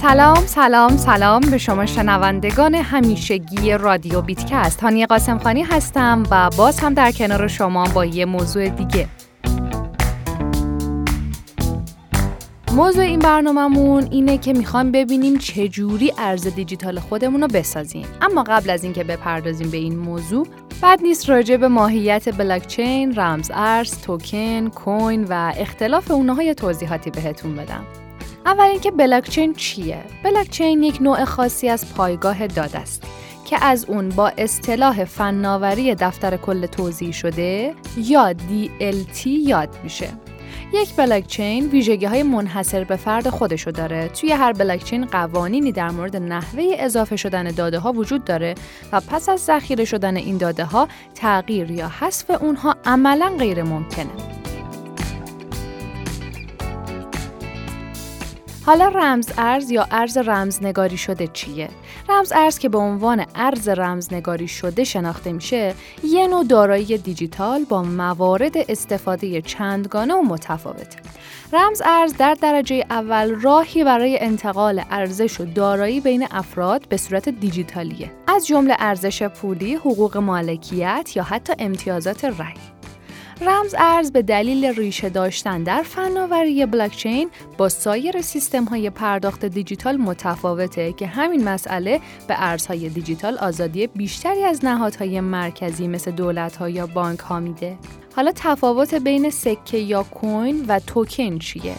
سلام سلام سلام به شما شنوندگان همیشگی رادیو بیتکست. هانی قاسم خانی هستم و باز هم در کنار شما با یه موضوع دیگه. موضوع این برنامهمون اینه که می‌خوایم ببینیم چجوری ارز دیجیتال خودمون رو بسازیم. اما قبل از اینکه بپردازیم به این موضوع بد نیست راجع به ماهیت بلاکچین، رمز ارز، توکن، کوین و اختلاف اونها یه توضیحاتی بهتون بدم. اول اینکه بلاکچین چیه؟ بلاکچین یک نوع خاصی از پایگاه داد است که از اون با اصطلاح فناوری دفتر کل توضیح شده یا DLT یاد میشه. یک بلاکچین ویژگی های منحصر به فرد خودشو داره. توی هر بلاکچین قوانینی در مورد نحوه اضافه شدن داده ها وجود داره و پس از ذخیره شدن این داده ها تغییر یا حذف اونها عملا غیر ممکنه. حالا رمز ارز یا ارز رمزنگاری شده چیه؟ رمز ارز که به عنوان ارز رمزنگاری شده شناخته میشه، یه نوع دارایی دیجیتال با موارد استفاده چندگانه و متفاوته. رمز ارز در درجه اول راهی برای انتقال ارزش و دارایی بین افراد به صورت دیجیتالیه. از جمله ارزش پولی، حقوق مالکیت یا حتی امتیازات رأی. رمز ارز به دلیل ریشه داشتن در فناوری بلاکچین با سایر سیستم های پرداخت دیجیتال متفاوته که همین مسئله به ارزهای دیجیتال آزادی بیشتری از نهادهای مرکزی مثل دولت ها یا بانک ها میده. حالا تفاوت بین سکه یا کوین و توکن چیه؟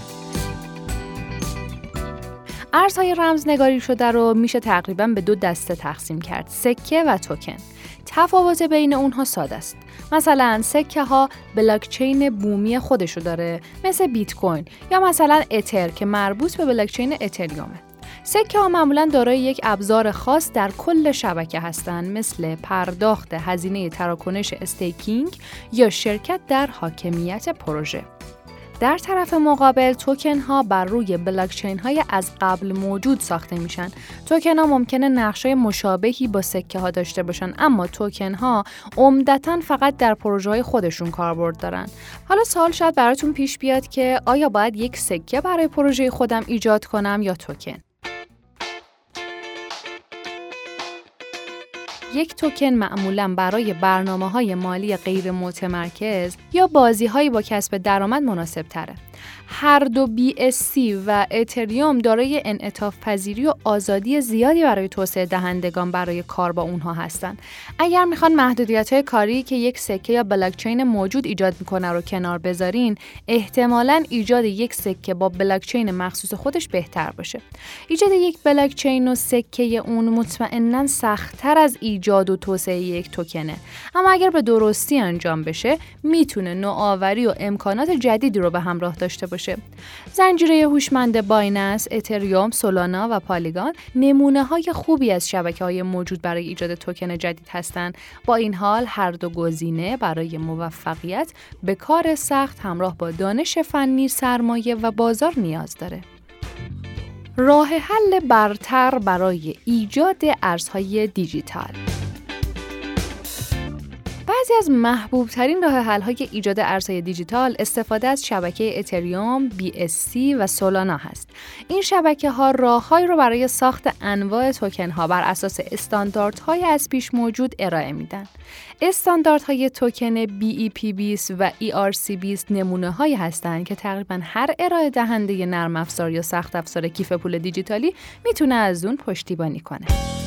ارزهای رمزنگاری شده رو میشه تقریبا به دو دسته تقسیم کرد سکه و توکن تفاوت بین اونها ساده است مثلا سکه ها بلاکچین بومی خودشو داره مثل بیت کوین یا مثلا اتر که مربوط به بلاکچین اتریومه. سکه ها معمولا دارای یک ابزار خاص در کل شبکه هستند مثل پرداخت هزینه تراکنش staking یا شرکت در حاکمیت پروژه. در طرف مقابل توکن ها بر روی بلاکچین های از قبل موجود ساخته میشن. توکن ها ممکنه نقش مشابهی با سکه ها داشته باشن اما توکن ها عمدتا فقط در پروژه های خودشون کاربرد دارن. حالا سال شاید براتون پیش بیاد که آیا باید یک سکه برای پروژه خودم ایجاد کنم یا توکن؟ یک توکن معمولا برای برنامه های مالی غیر متمرکز یا بازی هایی با کسب درآمد مناسب تره. هر دو BSC و اتریوم دارای انعطاف پذیری و آزادی زیادی برای توسعه دهندگان برای کار با اونها هستند. اگر می‌خوان محدودیت های کاری که یک سکه یا بلاکچین موجود ایجاد می‌کنه رو کنار بذارین، احتمالا ایجاد یک سکه با بلاکچین مخصوص خودش بهتر باشه. ایجاد یک بلاکچین و سکه اون مطمئنا سختتر از ایجاد و توسعه یک توکنه. اما اگر به درستی انجام بشه، می‌تونه نوآوری و امکانات جدیدی رو به همراه داشته. باشه. زنجیره هوشمند بایننس، اتریوم، سولانا و پالیگان نمونه های خوبی از شبکه های موجود برای ایجاد توکن جدید هستند. با این حال هر دو گزینه برای موفقیت به کار سخت همراه با دانش فنی، سرمایه و بازار نیاز داره. راه حل برتر برای ایجاد ارزهای دیجیتال. بعضی از محبوب ترین راه حل های ایجاد ارزهای دیجیتال استفاده از شبکه اتریوم، BSC و سولانا هست. این شبکه ها راههایی رو برای ساخت انواع توکن ها بر اساس استانداردهای از پیش موجود ارائه میدن. استانداردهای توکن BEP20 و ERC20 نمونه هایی هستند که تقریبا هر ارائه دهنده نرم افزار یا سخت افزار کیف پول دیجیتالی می‌تونه از اون پشتیبانی کنه.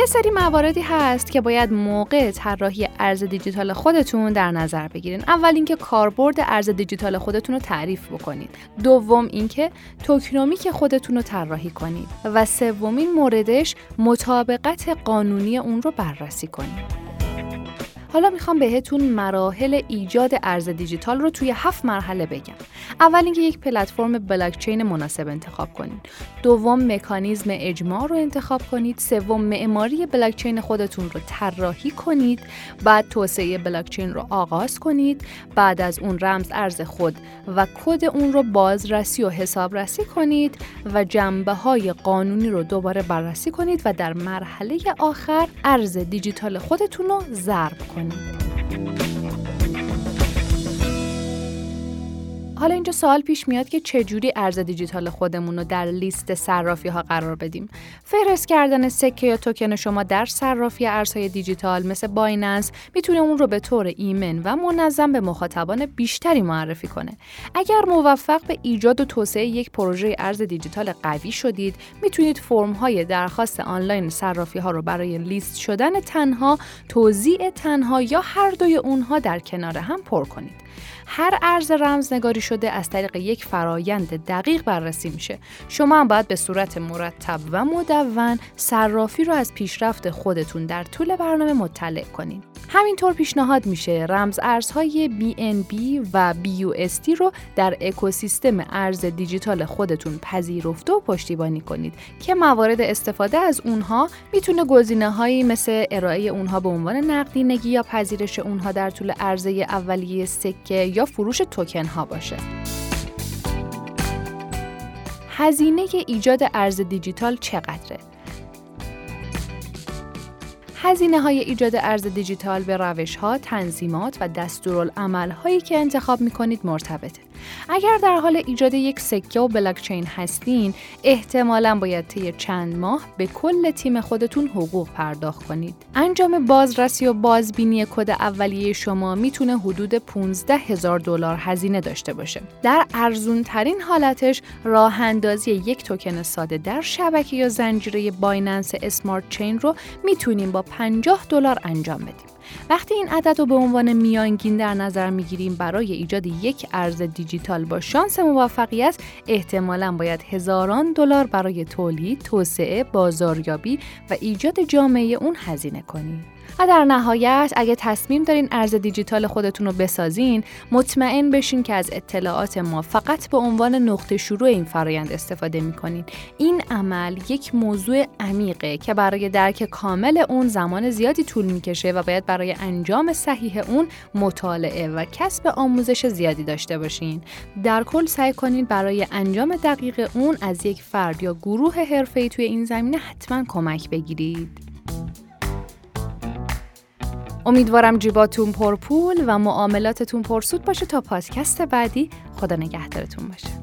یه سری مواردی هست که باید موقع طراحی ارز دیجیتال خودتون در نظر بگیرین. اول اینکه کاربرد ارز دیجیتال خودتون رو تعریف بکنید. دوم اینکه tokenomic خودتون رو طراحی کنید و سومین موردش مطابقت قانونی اون رو بررسی کنید. حالا می‌خوام بهتون مراحل ایجاد ارز دیجیتال رو توی هفت مرحله بگم. اول اینکه یک پلتفرم بلاکچین مناسب انتخاب کنید. دوم مکانیزم اجماع رو انتخاب کنید. سوم معماری بلاکچین خودتون رو طراحی کنید. بعد توسعه بلاکچین رو آغاز کنید. بعد از اون رمز ارز خود و کد اون رو بازرسی و حسابرسی کنید و جنبه های قانونی رو دوباره بررسی کنید و در مرحله آخر ارز دیجیتال خودتون رو ضرب کنید. California. حالا اینجا سوال پیش میاد که چجوری ارز دیجیتال خودمون رو در لیست صرافی ها قرار بدیم؟ فهرست کردن سکه یا توکن شما در صرافی ارزهای دیجیتال مثل بایننس می‌تونه اون رو به طور ایمن و منظم به مخاطبان بیشتری معرفی کنه. اگر موفق به ایجاد و توسعه یک پروژه ارز دیجیتال قوی شدید می‌تونید فرم های درخواست آنلاین صرافی ها رو برای لیست شدن تنها توزیع تنها یا هر دوی اونها در کنار هم پر کنید. هر ارز رمزنگاری شده از طریق یک فرایند دقیق بررسی میشه. شما هم باید به صورت مرتب و مدون صرافی رو از پیشرفت خودتون در طول برنامه مطلع کنید. همینطور پیشنهاد میشه رمز ارزهای BNB و BUSD رو در اکوسیستم ارز دیجیتال خودتون پذیرفته و پشتیبانی کنید که موارد استفاده از اونها می‌تونه گزینه هایی مثل ارائه اونها به عنوان نقدینگی یا پذیرش اونها در طول عرضه اولیه سکه یا فروش توکن ها باشه. هزینه ایجاد ارز دیجیتال چقدره؟ هزینه های ایجاد ارز دیجیتال به روش ها، تنظیمات و دستورالعمل هایی که انتخاب می کنید مرتبطه. اگر در حال ایجاد یک سکه و بلاکچین هستین احتمالا باید طی چند ماه به کل تیم خودتون حقوق پرداخت کنید انجام بازرسی و بازبینی کد اولیه شما می‌تونه حدود 15 هزار دلار هزینه داشته باشه در ارزون ترین حالتش راه اندازی یک توکن ساده در شبکه یا زنجیره بایننس اسمارت چین رو می‌تونیم با 50 دلار انجام بدیم. وقتی این عدد رو به عنوان میانگین در نظر می‌گیریم برای ایجاد یک ارز دیجیتال با شانس موفقیت احتمالا باید هزاران دلار برای تولید، توسعه، بازاریابی و ایجاد جامعه اون هزینه کنیم. و در نهایت اگه تصمیم دارین ارز دیجیتال خودتون رو بسازین مطمئن بشین که از اطلاعات ما فقط به عنوان نقطه شروع این فرایند استفاده می‌کنین این عمل یک موضوع عمیقه که برای درک کامل اون زمان زیادی طول می‌کشه و باید برای انجام صحیح اون مطالعه و کسب آموزش زیادی داشته باشین. در کل سعی کنین برای انجام دقیق اون از یک فرد یا گروه حرفه‌ای توی این زمینه حتما کمک بگیرید. امیدوارم جیباتون پرپول و معاملاتتون پرسود باشه. تا پادکست بعدی خدا نگهدارتون باشه.